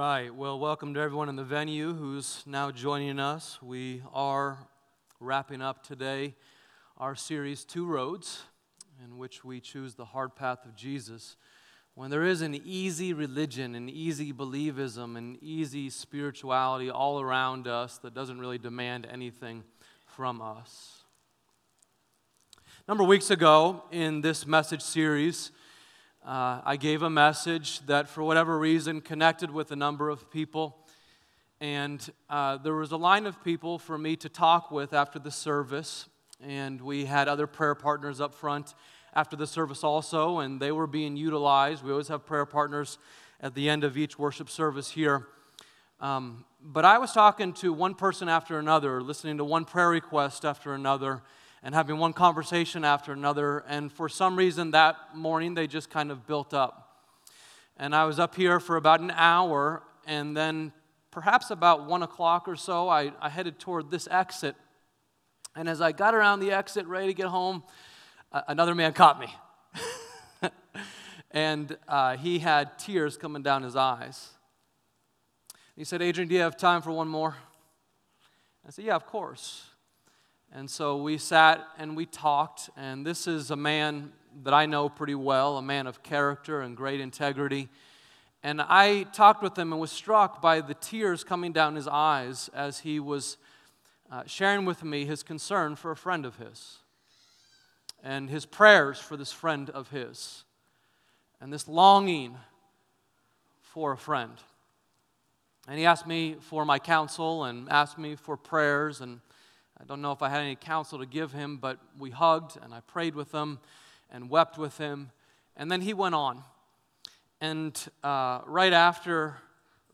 right. Well, welcome to everyone in the venue who's now joining us. We are wrapping up today our series, Two Roads, in which we choose the hard path of Jesus. When there is an easy religion, an easy believism, an easy spirituality all around us that doesn't really demand anything from us. A number of weeks ago in this message series, uh, I gave a message that, for whatever reason, connected with a number of people. And uh, there was a line of people for me to talk with after the service. And we had other prayer partners up front after the service also, and they were being utilized. We always have prayer partners at the end of each worship service here. Um, but I was talking to one person after another, listening to one prayer request after another and having one conversation after another. And for some reason that morning, they just kind of built up. And I was up here for about an hour, and then perhaps about one o'clock or so, I, I headed toward this exit. And as I got around the exit, ready to get home, another man caught me. and uh, he had tears coming down his eyes. He said, Adrian, do you have time for one more? I said, Yeah, of course. And so we sat and we talked, and this is a man that I know pretty well, a man of character and great integrity. And I talked with him and was struck by the tears coming down his eyes as he was uh, sharing with me his concern for a friend of his and his prayers for this friend of his and this longing for a friend. And he asked me for my counsel and asked me for prayers and I don't know if I had any counsel to give him, but we hugged and I prayed with him and wept with him. And then he went on. And uh, right after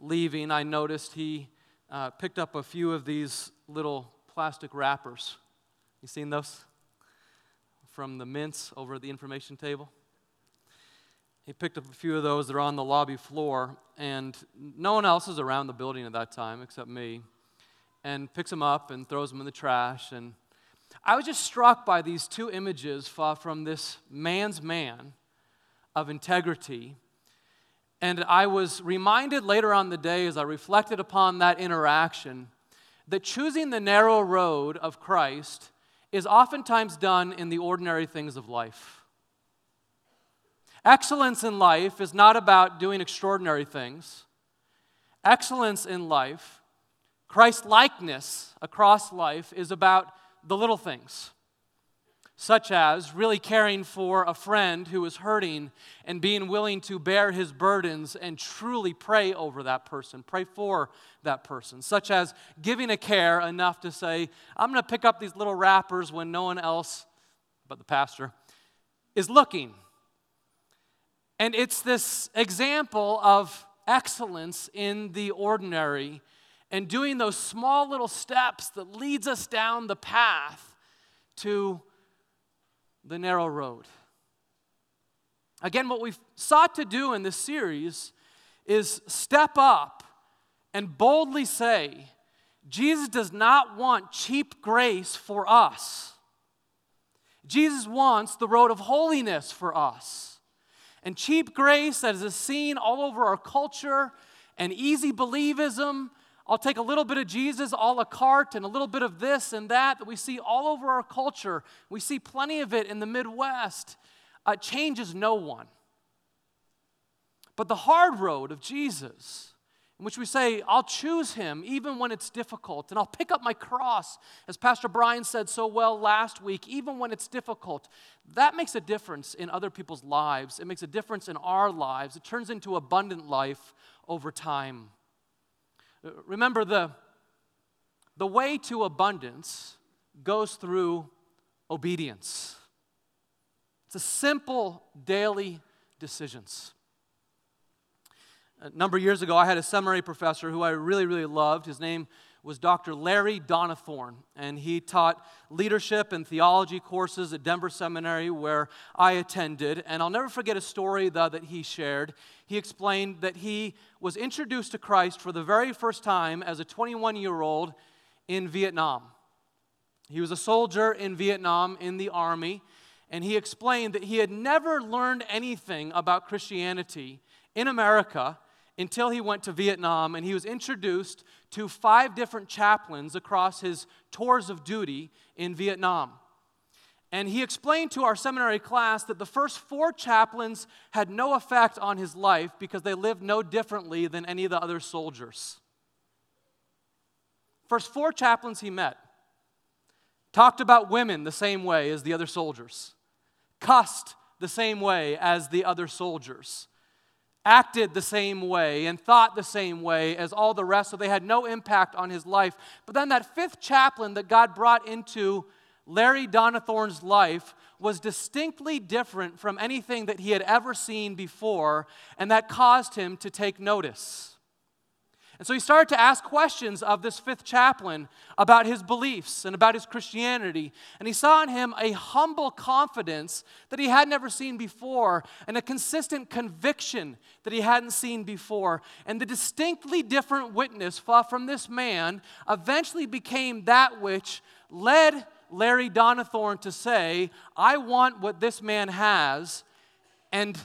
leaving, I noticed he uh, picked up a few of these little plastic wrappers. You seen those? From the mints over at the information table. He picked up a few of those that are on the lobby floor, and no one else is around the building at that time except me and picks them up and throws them in the trash. And I was just struck by these two images from this man's man of integrity. And I was reminded later on the day as I reflected upon that interaction that choosing the narrow road of Christ is oftentimes done in the ordinary things of life. Excellence in life is not about doing extraordinary things. Excellence in life Christ likeness across life is about the little things, such as really caring for a friend who is hurting and being willing to bear his burdens and truly pray over that person, pray for that person, such as giving a care enough to say, I'm going to pick up these little wrappers when no one else but the pastor is looking. And it's this example of excellence in the ordinary and doing those small little steps that leads us down the path to the narrow road. Again, what we've sought to do in this series is step up and boldly say, Jesus does not want cheap grace for us. Jesus wants the road of holiness for us. And cheap grace that is seen all over our culture and easy believism I'll take a little bit of Jesus a la carte and a little bit of this and that that we see all over our culture. We see plenty of it in the Midwest. Uh, changes no one. But the hard road of Jesus, in which we say, I'll choose him even when it's difficult, and I'll pick up my cross, as Pastor Brian said so well last week, even when it's difficult, that makes a difference in other people's lives. It makes a difference in our lives. It turns into abundant life over time. Remember, the, the way to abundance goes through obedience. It's a simple daily decisions. A number of years ago, I had a seminary professor who I really, really loved. His name was Dr. Larry Donnithorne, and he taught leadership and theology courses at Denver Seminary, where I attended. And I'll never forget a story the, that he shared. He explained that he was introduced to Christ for the very first time as a 21 year old in Vietnam. He was a soldier in Vietnam in the army, and he explained that he had never learned anything about Christianity in America until he went to Vietnam and he was introduced to five different chaplains across his tours of duty in Vietnam. And he explained to our seminary class that the first four chaplains had no effect on his life because they lived no differently than any of the other soldiers. First four chaplains he met talked about women the same way as the other soldiers, cussed the same way as the other soldiers, acted the same way, and thought the same way as all the rest, so they had no impact on his life. But then that fifth chaplain that God brought into Larry Donnithorne's life was distinctly different from anything that he had ever seen before, and that caused him to take notice. And so he started to ask questions of this fifth chaplain about his beliefs and about his Christianity. And he saw in him a humble confidence that he had never seen before, and a consistent conviction that he hadn't seen before. And the distinctly different witness from this man eventually became that which led Larry Donnithorne to say, I want what this man has. And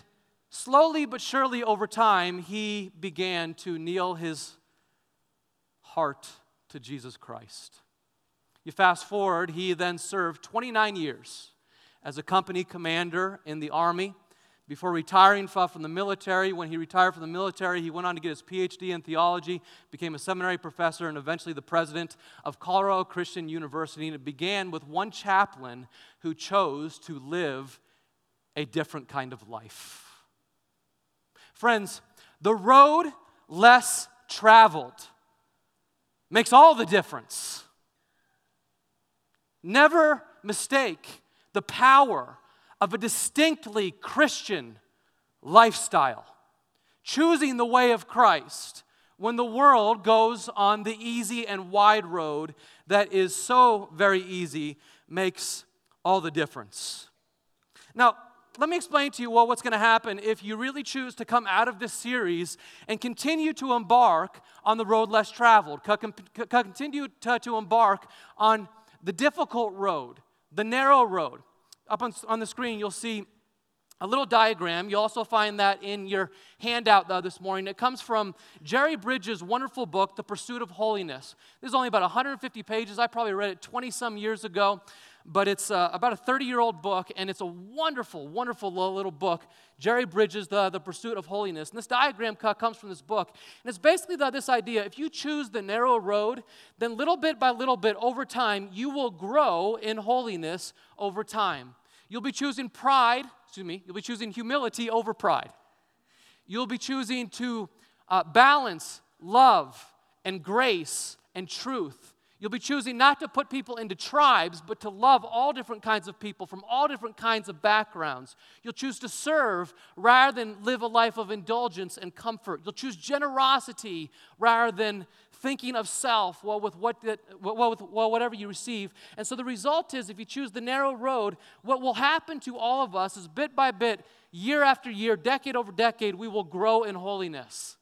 slowly but surely over time, he began to kneel his heart to Jesus Christ. You fast forward, he then served 29 years as a company commander in the Army. Before retiring from the military, when he retired from the military, he went on to get his PhD in theology, became a seminary professor, and eventually the president of Colorado Christian University. And it began with one chaplain who chose to live a different kind of life. Friends, the road less traveled makes all the difference. Never mistake the power of a distinctly Christian lifestyle, choosing the way of Christ when the world goes on the easy and wide road that is so very easy makes all the difference. Now, let me explain to you well, what's going to happen if you really choose to come out of this series and continue to embark on the road less traveled, continue to, to embark on the difficult road, the narrow road. Up on, on the screen, you'll see a little diagram. You'll also find that in your handout this morning. It comes from Jerry Bridges' wonderful book, The Pursuit of Holiness. This is only about 150 pages. I probably read it 20 some years ago but it's uh, about a 30 year old book, and it's a wonderful, wonderful little book. Jerry Bridges, the, the Pursuit of Holiness. And this diagram cut comes from this book. And it's basically the, this idea if you choose the narrow road, then little bit by little bit over time, you will grow in holiness over time. You'll be choosing pride, excuse me, you'll be choosing humility over pride. You'll be choosing to uh, balance love and grace and truth You'll be choosing not to put people into tribes, but to love all different kinds of people from all different kinds of backgrounds. You'll choose to serve rather than live a life of indulgence and comfort. You'll choose generosity rather than thinking of self, well, with, what that, well, with well, whatever you receive. And so the result is, if you choose the narrow road, what will happen to all of us is bit by bit, year after year, decade over decade, we will grow in holiness.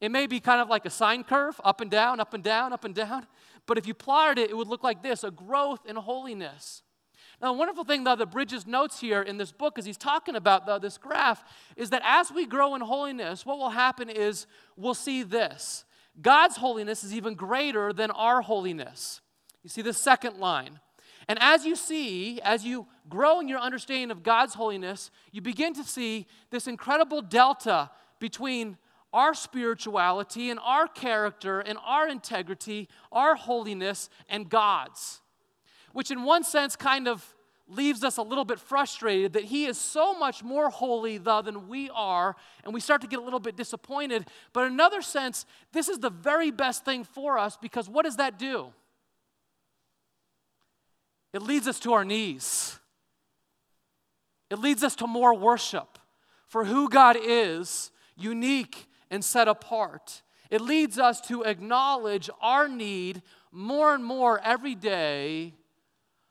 It may be kind of like a sine curve, up and down, up and down, up and down. But if you plotted it, it would look like this a growth in holiness. Now, the wonderful thing, though, that Bridges notes here in this book, as he's talking about though, this graph, is that as we grow in holiness, what will happen is we'll see this God's holiness is even greater than our holiness. You see the second line. And as you see, as you grow in your understanding of God's holiness, you begin to see this incredible delta between our spirituality and our character and our integrity, our holiness, and God's. Which, in one sense, kind of leaves us a little bit frustrated that He is so much more holy than we are, and we start to get a little bit disappointed. But in another sense, this is the very best thing for us because what does that do? It leads us to our knees. It leads us to more worship for who God is, unique and set apart. It leads us to acknowledge our need more and more every day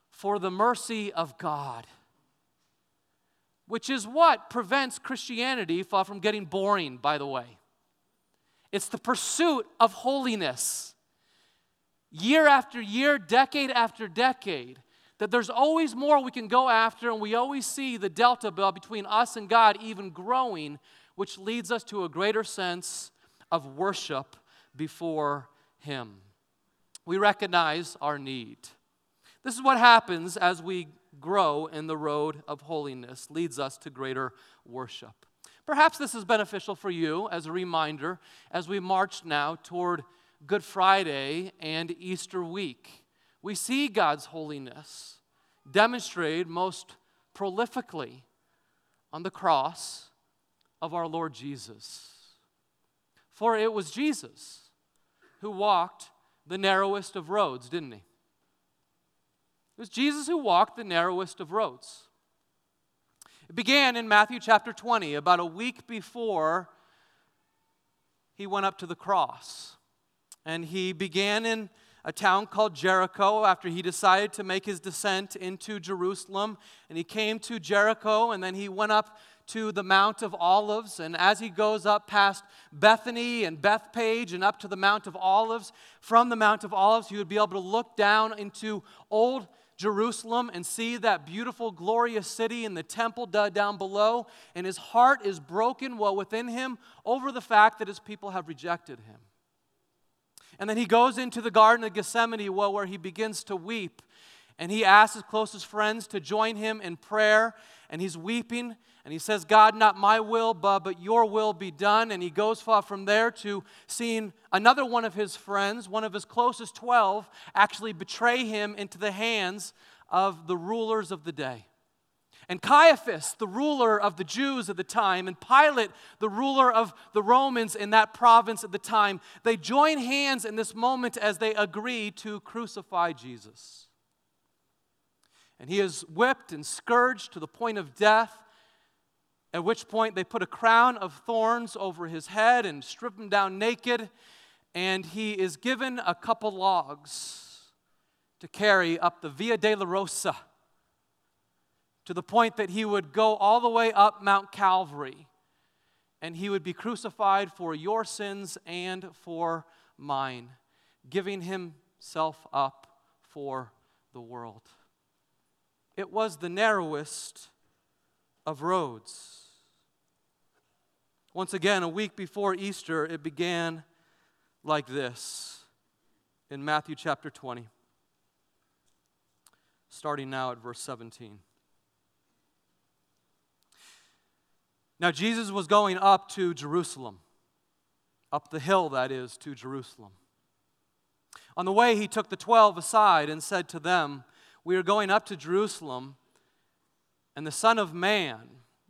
for the mercy of God, which is what prevents Christianity from getting boring, by the way. It's the pursuit of holiness. Year after year, decade after decade, that there's always more we can go after, and we always see the delta between us and God even growing which leads us to a greater sense of worship before Him. We recognize our need. This is what happens as we grow in the road of holiness, leads us to greater worship. Perhaps this is beneficial for you as a reminder as we march now toward Good Friday and Easter week. We see God's holiness demonstrated most prolifically on the cross of our Lord Jesus. For it was Jesus who walked the narrowest of roads, didn't he? It was Jesus who walked the narrowest of roads. It began in Matthew chapter 20, about a week before he went up to the cross. And he began in a town called Jericho after he decided to make his descent into Jerusalem. And he came to Jericho and then he went up to the Mount of Olives. And as he goes up past Bethany and Bethphage and up to the Mount of Olives, from the Mount of Olives, you would be able to look down into old Jerusalem and see that beautiful, glorious city and the temple down below. And his heart is broken well within him over the fact that his people have rejected him. And then he goes into the Garden of Gethsemane, well, where he begins to weep. And he asks his closest friends to join him in prayer. And he's weeping. And he says, God, not my will, but, but your will be done. And he goes far from there to seeing another one of his friends, one of his closest 12, actually betray him into the hands of the rulers of the day. And Caiaphas, the ruler of the Jews at the time, and Pilate, the ruler of the Romans in that province at the time, they join hands in this moment as they agree to crucify Jesus. And he is whipped and scourged to the point of death, at which point they put a crown of thorns over his head and strip him down naked, and he is given a couple logs to carry up the Via Dolorosa to the point that he would go all the way up Mount Calvary and he would be crucified for your sins and for mine, giving himself up for the world. It was the narrowest of roads. Once again, a week before Easter, it began like this in Matthew chapter 20, starting now at verse 17. Now, Jesus was going up to Jerusalem, up the hill, that is, to Jerusalem. On the way, he took the twelve aside and said to them, We are going up to Jerusalem, and the Son of Man,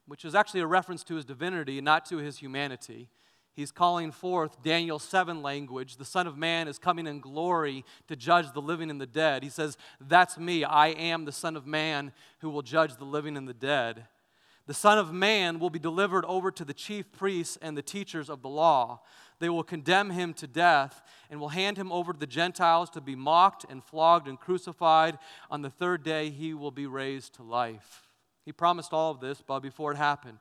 which is actually a reference to his divinity, not to his humanity, he's calling forth Daniel 7 language. The Son of Man is coming in glory to judge the living and the dead. He says, That's me. I am the Son of Man who will judge the living and the dead. The Son of Man will be delivered over to the chief priests and the teachers of the law. They will condemn him to death and will hand him over to the Gentiles to be mocked and flogged and crucified. On the third day, he will be raised to life. He promised all of this, but before it happened,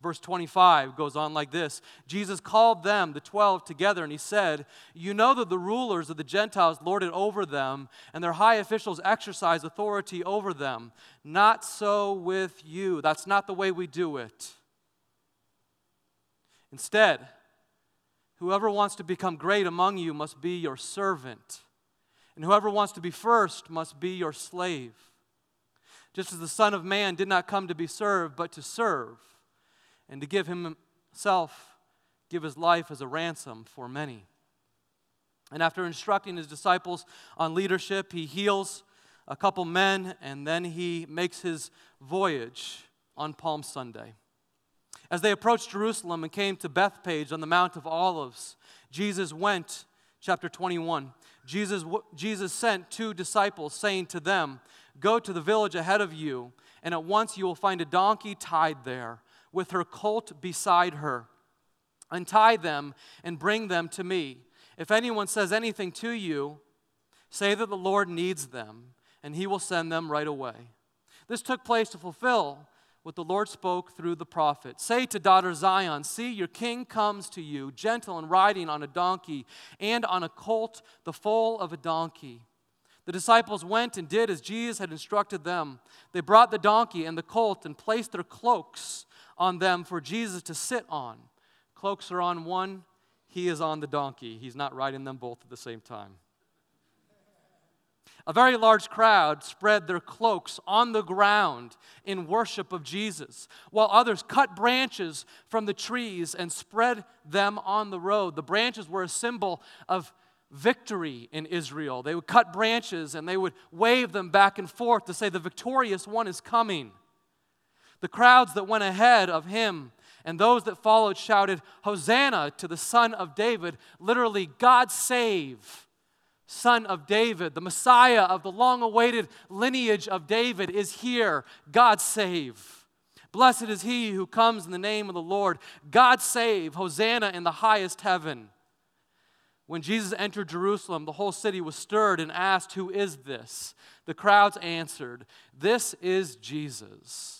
Verse 25 goes on like this Jesus called them, the 12, together, and he said, You know that the rulers of the Gentiles lord it over them, and their high officials exercise authority over them. Not so with you. That's not the way we do it. Instead, whoever wants to become great among you must be your servant, and whoever wants to be first must be your slave. Just as the Son of Man did not come to be served, but to serve and to give himself, give his life as a ransom for many. And after instructing his disciples on leadership, he heals a couple men and then he makes his voyage on Palm Sunday. As they approached Jerusalem and came to Bethphage on the Mount of Olives, Jesus went, chapter 21. Jesus, Jesus sent two disciples, saying to them, Go to the village ahead of you, and at once you will find a donkey tied there with her colt beside her. Untie them and bring them to me. If anyone says anything to you, say that the Lord needs them, and he will send them right away. This took place to fulfill what the Lord spoke through the prophet. Say to daughter Zion, See, your king comes to you, gentle and riding on a donkey, and on a colt, the foal of a donkey. The disciples went and did as Jesus had instructed them. They brought the donkey and the colt and placed their cloaks on them for Jesus to sit on. Cloaks are on one, he is on the donkey. He's not riding them both at the same time. A very large crowd spread their cloaks on the ground in worship of Jesus, while others cut branches from the trees and spread them on the road. The branches were a symbol of victory in Israel. They would cut branches and they would wave them back and forth to say, The victorious one is coming. The crowds that went ahead of him and those that followed shouted, Hosanna to the Son of David, literally, God save son of David, the Messiah of the long awaited lineage of David, is here. God save. Blessed is he who comes in the name of the Lord. God save. Hosanna in the highest heaven. When Jesus entered Jerusalem, the whole city was stirred and asked, Who is this? The crowds answered, This is Jesus,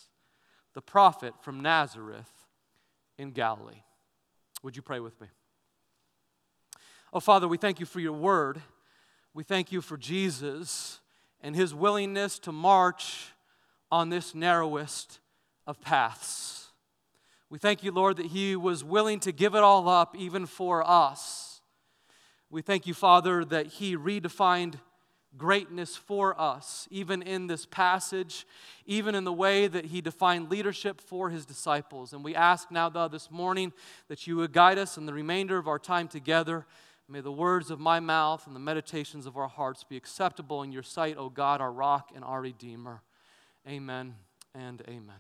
the prophet from Nazareth in Galilee. Would you pray with me? Oh, Father, we thank you for your word. We thank you for Jesus and his willingness to march on this narrowest of paths. We thank you, Lord, that he was willing to give it all up even for us. We thank you, Father, that he redefined greatness for us, even in this passage, even in the way that he defined leadership for his disciples. And we ask now, though, this morning that you would guide us in the remainder of our time together. May the words of my mouth and the meditations of our hearts be acceptable in your sight, O God, our rock and our Redeemer. Amen and amen.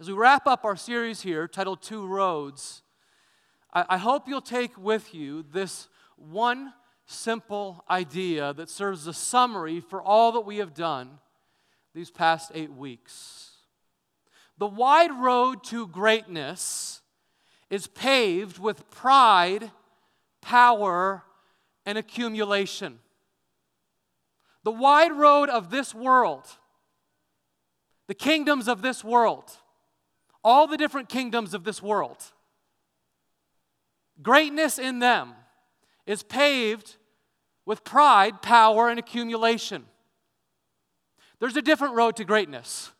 As we wrap up our series here, titled Two Roads, I, I hope you'll take with you this one simple idea that serves as a summary for all that we have done these past eight weeks. The wide road to greatness is paved with pride power, and accumulation. The wide road of this world, the kingdoms of this world, all the different kingdoms of this world, greatness in them is paved with pride, power, and accumulation. There's a different road to greatness.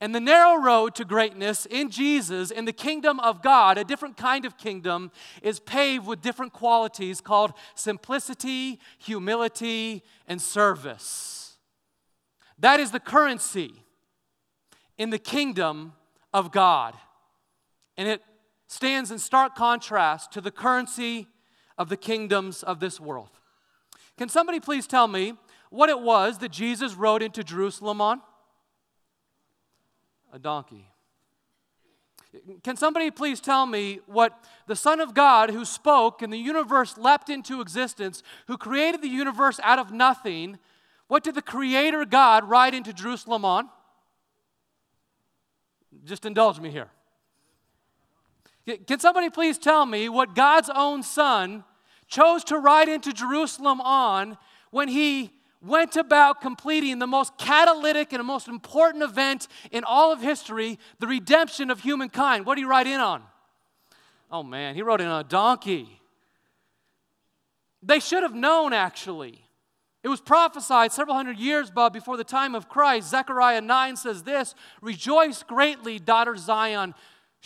And the narrow road to greatness in Jesus, in the kingdom of God, a different kind of kingdom, is paved with different qualities called simplicity, humility, and service. That is the currency in the kingdom of God. And it stands in stark contrast to the currency of the kingdoms of this world. Can somebody please tell me what it was that Jesus rode into Jerusalem on? a donkey. Can somebody please tell me what the Son of God who spoke and the universe leapt into existence, who created the universe out of nothing, what did the Creator God ride into Jerusalem on? Just indulge me here. Can somebody please tell me what God's own Son chose to ride into Jerusalem on when he went about completing the most catalytic and most important event in all of history the redemption of humankind. What did he ride in on? Oh man, he rode in on a donkey. They should have known, actually. It was prophesied several hundred years before the time of Christ. Zechariah 9 says this Rejoice greatly, daughter Zion.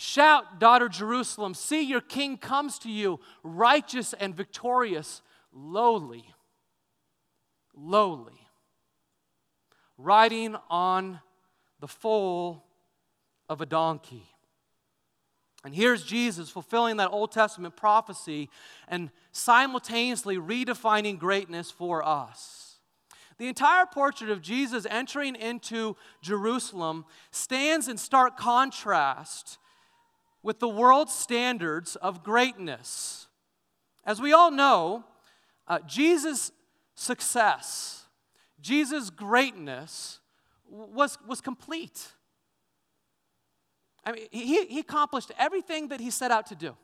Shout, daughter Jerusalem. See, your king comes to you, righteous and victorious, lowly lowly, riding on the foal of a donkey. And here's Jesus fulfilling that Old Testament prophecy and simultaneously redefining greatness for us. The entire portrait of Jesus entering into Jerusalem stands in stark contrast with the world's standards of greatness. As we all know, uh, Jesus success, Jesus' greatness was, was complete. I mean, he, he accomplished everything that he set out to do.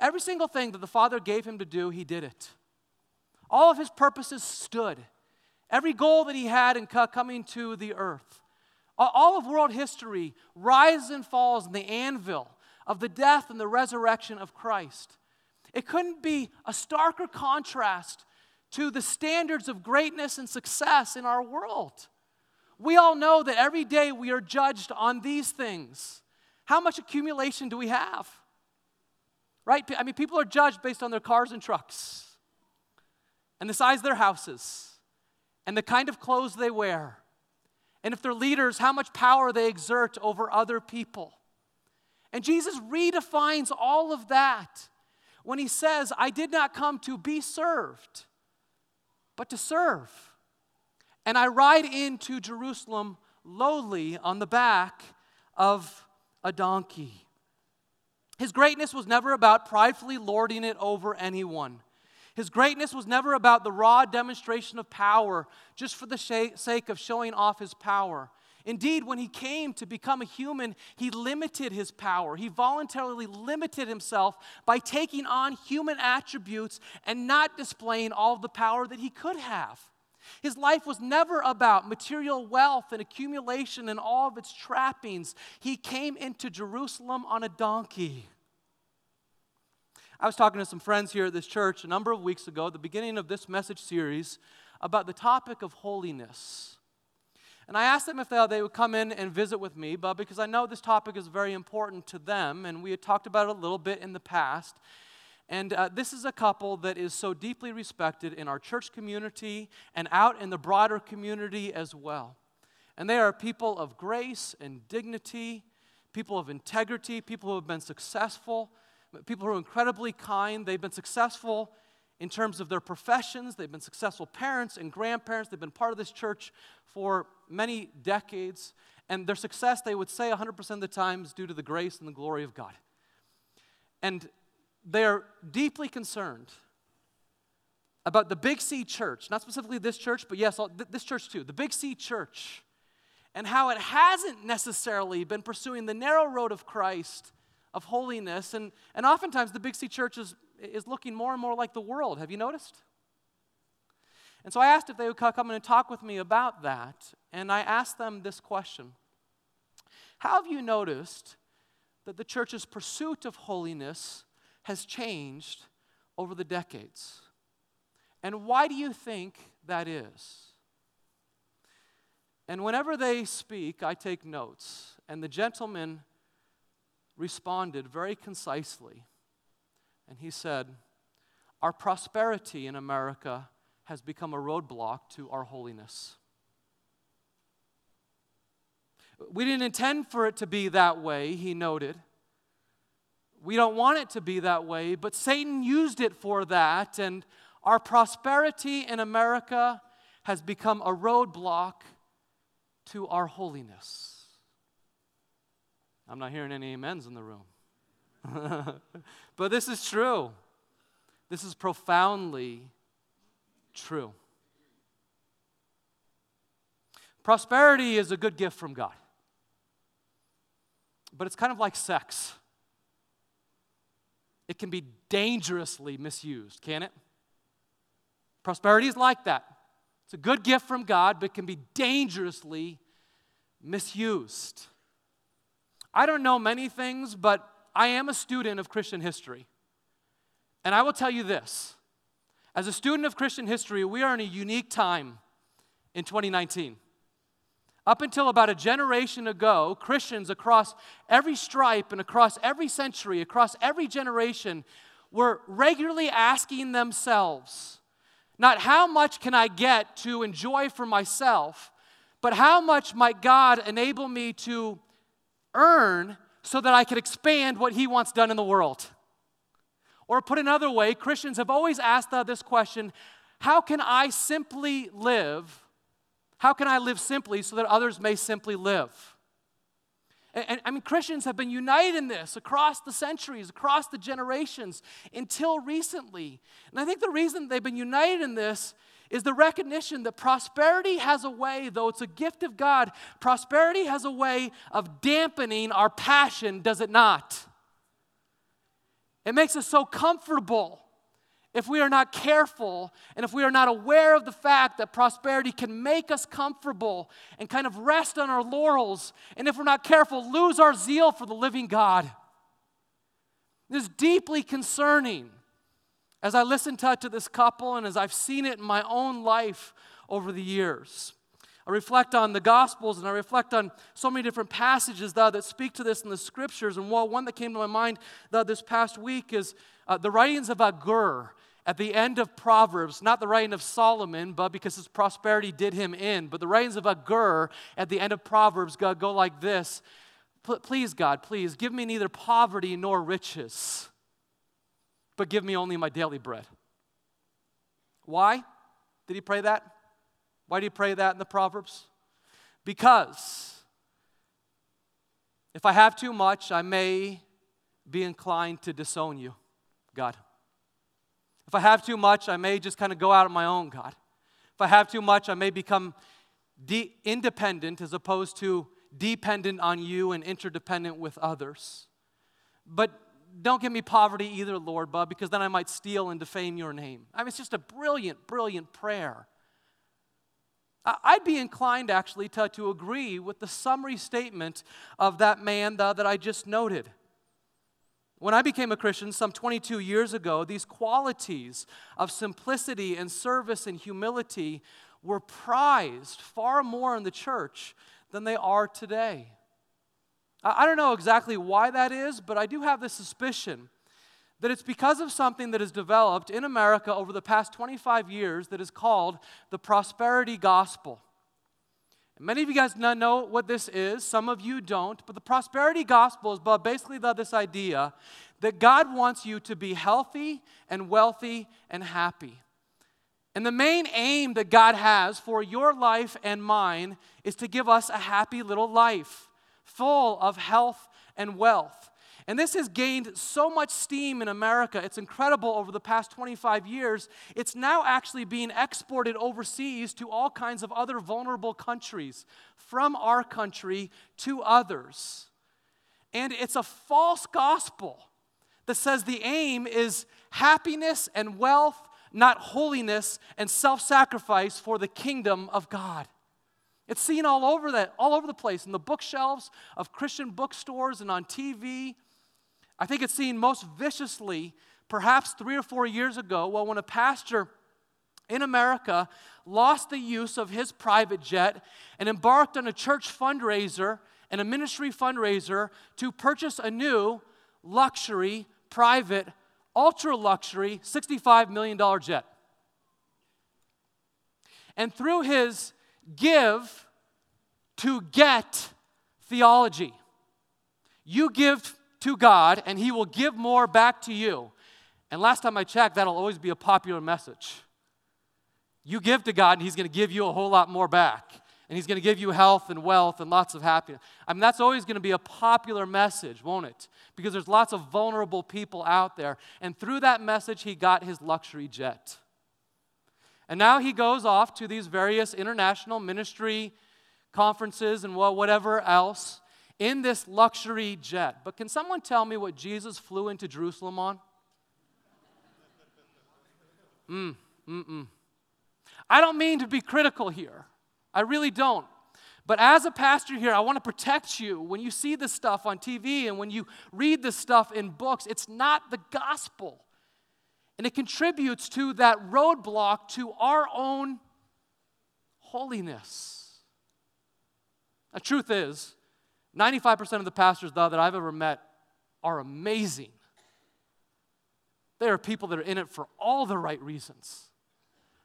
Every single thing that the Father gave him to do, he did it. All of his purposes stood. Every goal that he had in coming to the earth. All of world history rises and falls in the anvil of the death and the resurrection of Christ. It couldn't be a starker contrast to the standards of greatness and success in our world. We all know that every day we are judged on these things. How much accumulation do we have? Right? I mean, people are judged based on their cars and trucks, and the size of their houses, and the kind of clothes they wear, and if they're leaders, how much power they exert over other people. And Jesus redefines all of that when he says, I did not come to be served, but to serve. And I ride into Jerusalem lowly on the back of a donkey. His greatness was never about pridefully lording it over anyone. His greatness was never about the raw demonstration of power just for the sake of showing off his power. Indeed, when he came to become a human, he limited his power. He voluntarily limited himself by taking on human attributes and not displaying all the power that he could have. His life was never about material wealth and accumulation and all of its trappings. He came into Jerusalem on a donkey. I was talking to some friends here at this church a number of weeks ago, the beginning of this message series, about the topic of holiness. And I asked them if they, would come in and visit with me, but because I know this topic is very important to them, and we had talked about it a little bit in the past. And uh, this is a couple that is so deeply respected in our church community and out in the broader community as well. And they are people of grace and dignity, people of integrity, people who have been successful, people who are incredibly kind. They've been successful in terms of their professions, they've been successful parents and grandparents, they've been part of this church for many decades. And their success, they would say 100% of the time, is due to the grace and the glory of God. And they're deeply concerned about the Big C church, not specifically this church, but yes, this church too, the Big C church, and how it hasn't necessarily been pursuing the narrow road of Christ, of holiness. And, and oftentimes the Big C church is, is looking more and more like the world. Have you noticed? And so I asked if they would come in and talk with me about that. And I asked them this question How have you noticed that the church's pursuit of holiness has changed over the decades. And why do you think that is? And whenever they speak, I take notes. And the gentleman responded very concisely. And he said, Our prosperity in America has become a roadblock to our holiness. We didn't intend for it to be that way, he noted. We don't want it to be that way, but Satan used it for that, and our prosperity in America has become a roadblock to our holiness. I'm not hearing any amens in the room. but this is true. This is profoundly true. Prosperity is a good gift from God, but it's kind of like sex it can be dangerously misused, can it? Prosperity is like that. It's a good gift from God, but can be dangerously misused. I don't know many things, but I am a student of Christian history. And I will tell you this as a student of Christian history, we are in a unique time in 2019. Up until about a generation ago, Christians across every stripe and across every century, across every generation, were regularly asking themselves, not how much can I get to enjoy for myself, but how much might God enable me to earn so that I could expand what He wants done in the world? Or put another way, Christians have always asked uh, this question how can I simply live? How can I live simply so that others may simply live? And, and, I mean, Christians have been united in this across the centuries, across the generations, until recently. And I think the reason they've been united in this is the recognition that prosperity has a way, though it's a gift of God, prosperity has a way of dampening our passion, does it not? It makes us so comfortable if we are not careful and if we are not aware of the fact that prosperity can make us comfortable and kind of rest on our laurels, and if we're not careful, lose our zeal for the living God. This is deeply concerning As I listen to, to this couple and as I've seen it in my own life over the years, I reflect on the Gospels and I reflect on so many different passages though, that speak to this in the Scriptures. And one that came to my mind though, this past week is uh, the writings of Agur at the end of Proverbs, not the writing of Solomon, but because his prosperity did him in, but the writings of Agur at the end of Proverbs go, go like this Please, God, please, give me neither poverty nor riches, but give me only my daily bread. Why did he pray that? Why do you pray that in the Proverbs? Because if I have too much, I may be inclined to disown you, God. If I have too much, I may just kind of go out on my own, God. If I have too much, I may become de- independent as opposed to dependent on you and interdependent with others. But don't give me poverty either, Lord, Bub, because then I might steal and defame your name. I mean, it's just a brilliant, brilliant prayer. I'd be inclined actually to, to agree with the summary statement of that man uh, that I just noted. When I became a Christian some 22 years ago, these qualities of simplicity and service and humility were prized far more in the church than they are today. I don't know exactly why that is, but I do have the suspicion that it's because of something that has developed in America over the past 25 years that is called the prosperity gospel. And many of you guys know what this is, some of you don't, but the prosperity gospel is basically this idea that God wants you to be healthy and wealthy and happy. And the main aim that God has for your life and mine is to give us a happy little life, full of health and wealth. And this has gained so much steam in America. It's incredible over the past 25 years. It's now actually being exported overseas to all kinds of other vulnerable countries, from our country to others. And it's a false gospel that says the aim is happiness and wealth, not holiness and self sacrifice for the kingdom of God. It's seen all over that, all over the place, in the bookshelves of Christian bookstores and on TV. I think it's seen most viciously perhaps three or four years ago well, when a pastor in America lost the use of his private jet and embarked on a church fundraiser and a ministry fundraiser to purchase a new luxury, private, ultra luxury $65 million jet. And through his give to get theology, you give to God, and He will give more back to you. And last time I checked, that'll always be a popular message. You give to God, and He's going to give you a whole lot more back. And He's going to give you health and wealth and lots of happiness. I mean, that's always going to be a popular message, won't it? Because there's lots of vulnerable people out there. And through that message, He got His luxury jet. And now He goes off to these various international ministry conferences and whatever else in this luxury jet. But can someone tell me what Jesus flew into Jerusalem on? Mm, mm-mm. I don't mean to be critical here. I really don't. But as a pastor here, I want to protect you. When you see this stuff on TV and when you read this stuff in books, it's not the gospel. And it contributes to that roadblock to our own holiness. The truth is, 95% of the pastors, though, that I've ever met are amazing. They are people that are in it for all the right reasons.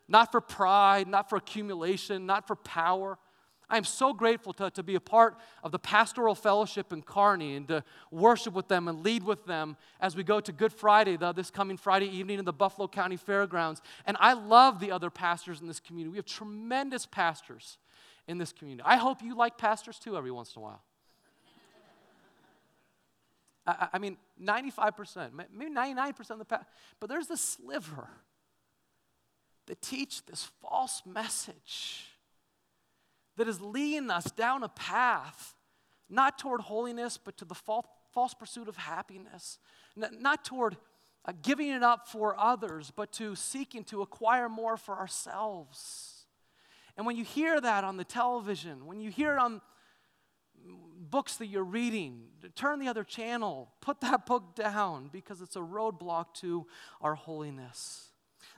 Not for pride, not for accumulation, not for power. I am so grateful to, to be a part of the pastoral fellowship in Kearney and to worship with them and lead with them as we go to Good Friday, the, this coming Friday evening in the Buffalo County Fairgrounds. And I love the other pastors in this community. We have tremendous pastors in this community. I hope you like pastors too every once in a while. I, I mean, 95%, maybe 99% of the past, but there's this sliver that teach this false message that is leading us down a path not toward holiness, but to the false, pursuit of happiness, not toward uh, giving it up for others, but to seeking to acquire more for ourselves. And when you hear that on the television, when you hear it on books that you're reading, turn the other channel, put that book down because it's a roadblock to our holiness.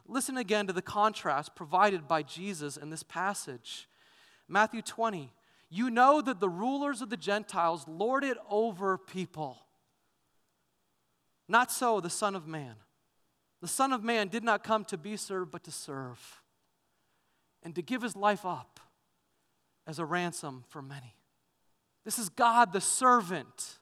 Listen again to the contrast provided by Jesus in this passage. Matthew 20. You know that the rulers of the Gentiles lord it over people. Not so the Son of Man. The Son of Man did not come to be served, but to serve, and to give his life up as a ransom for many. This is God the servant.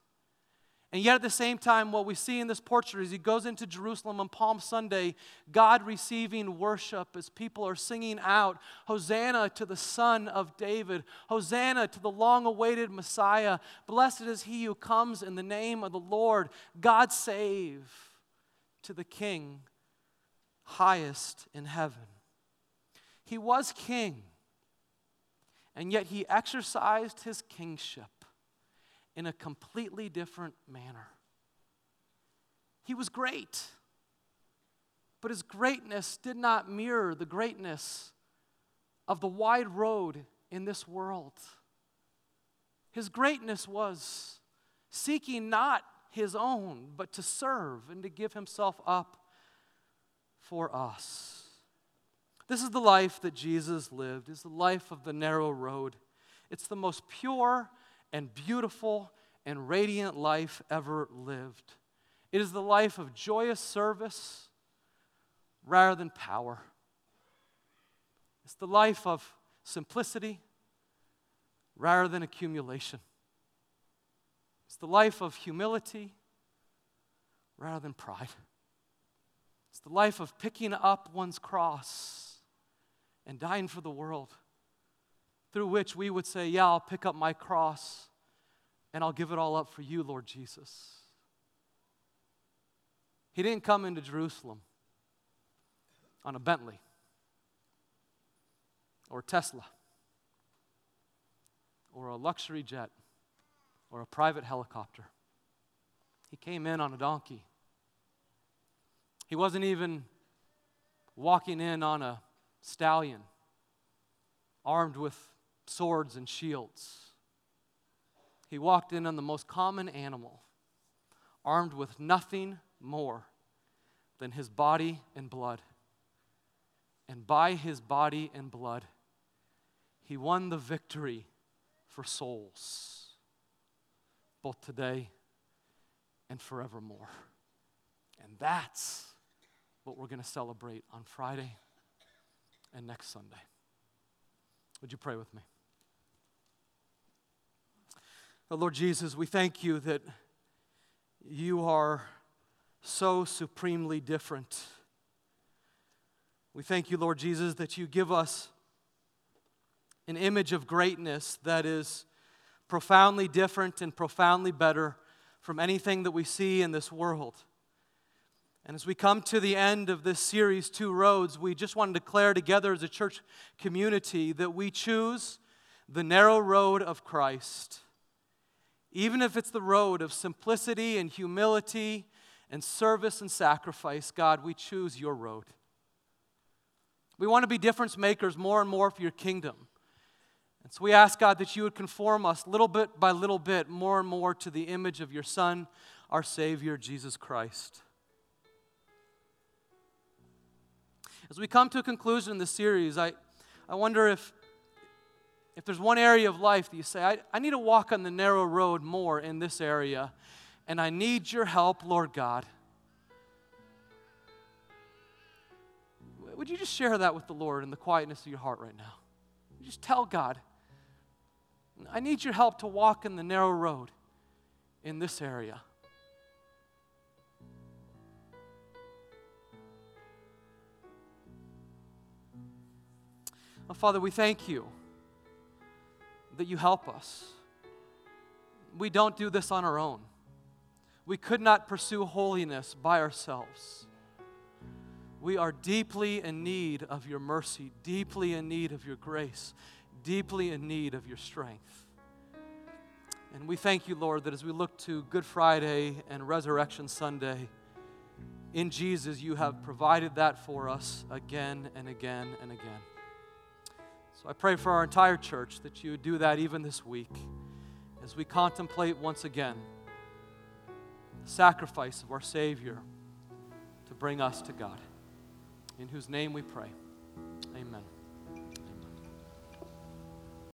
And yet, at the same time, what we see in this portrait is he goes into Jerusalem on Palm Sunday, God receiving worship as people are singing out, Hosanna to the Son of David, Hosanna to the long awaited Messiah. Blessed is he who comes in the name of the Lord. God save to the King highest in heaven. He was king, and yet he exercised his kingship in a completely different manner. He was great, but his greatness did not mirror the greatness of the wide road in this world. His greatness was seeking not his own, but to serve and to give himself up for us. This is the life that Jesus lived. is the life of the narrow road. It's the most pure and beautiful and radiant life ever lived. It is the life of joyous service rather than power. It's the life of simplicity rather than accumulation. It's the life of humility rather than pride. It's the life of picking up one's cross and dying for the world, through which we would say, Yeah, I'll pick up my cross and I'll give it all up for you, Lord Jesus. He didn't come into Jerusalem on a Bentley or Tesla or a luxury jet or a private helicopter. He came in on a donkey. He wasn't even walking in on a stallion armed with swords and shields. He walked in on the most common animal, armed with nothing more than his body and blood. And by his body and blood, he won the victory for souls, both today and forevermore. And that's what we're going to celebrate on Friday and next Sunday. Would you pray with me? Lord Jesus, we thank you that you are so supremely different. We thank you, Lord Jesus, that you give us an image of greatness that is profoundly different and profoundly better from anything that we see in this world. And as we come to the end of this series, Two Roads, we just want to declare together as a church community that we choose the narrow road of Christ. Even if it's the road of simplicity and humility and service and sacrifice, God, we choose your road. We want to be difference makers more and more for your kingdom. And so we ask, God, that you would conform us little bit by little bit more and more to the image of your Son, our Savior, Jesus Christ. As we come to a conclusion in this series, I, I wonder if if there's one area of life that you say, I, I need to walk on the narrow road more in this area, and I need your help, Lord God. Would you just share that with the Lord in the quietness of your heart right now? Just tell God, I need your help to walk in the narrow road in this area. Well, Father, we thank you that you help us. We don't do this on our own. We could not pursue holiness by ourselves. We are deeply in need of your mercy, deeply in need of your grace, deeply in need of your strength. And we thank you, Lord, that as we look to Good Friday and Resurrection Sunday, in Jesus, you have provided that for us again and again and again. So I pray for our entire church that you would do that even this week as we contemplate once again the sacrifice of our Savior to bring us to God, in whose name we pray.